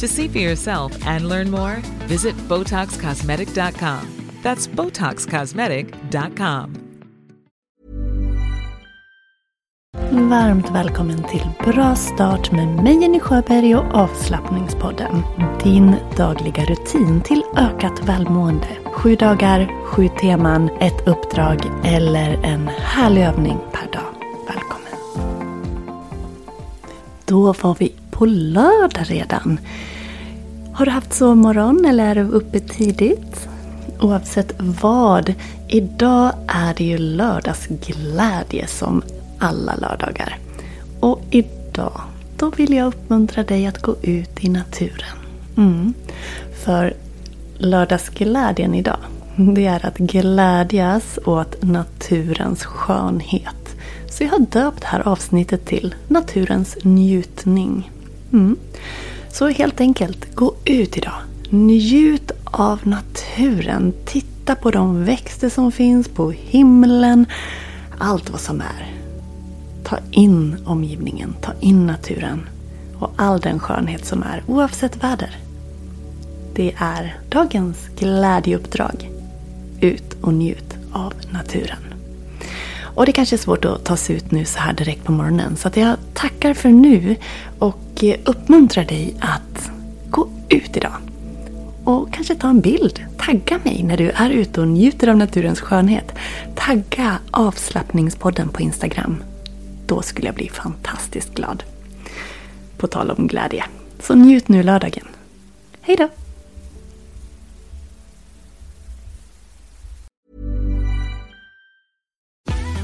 To see for yourself and learn more, visit BotoxCosmetic.com. That's BotoxCosmetic.com. Varmt välkommen till Bra start med mig Jenny Sjöberg och avslappningspodden. Din dagliga rutin till ökat välmående. Sju dagar, sju teman, ett uppdrag eller en härlig övning per dag. Välkommen! Då var vi på lördag redan. Har du haft sovmorgon eller är du uppe tidigt? Oavsett vad, idag är det ju lördagsglädje som alla lördagar. Och idag, då vill jag uppmuntra dig att gå ut i naturen. Mm. För lördagsglädjen idag, det är att glädjas åt naturens skönhet. Så jag har döpt det här avsnittet till Naturens njutning. Mm. Så helt enkelt, gå ut idag. Njut av naturen. Titta på de växter som finns, på himlen. Allt vad som är. Ta in omgivningen, ta in naturen och all den skönhet som är oavsett väder. Det är dagens glädjeuppdrag. Ut och njut av naturen. Och det kanske är svårt att ta sig ut nu så här direkt på morgonen. Så att jag tackar för nu och uppmuntrar dig att gå ut idag. Och kanske ta en bild. Tagga mig när du är ute och njuter av naturens skönhet. Tagga avslappningspodden på Instagram. Då skulle jag bli fantastiskt glad. På tal om glädje. Så njut nu lördagen. Hejdå!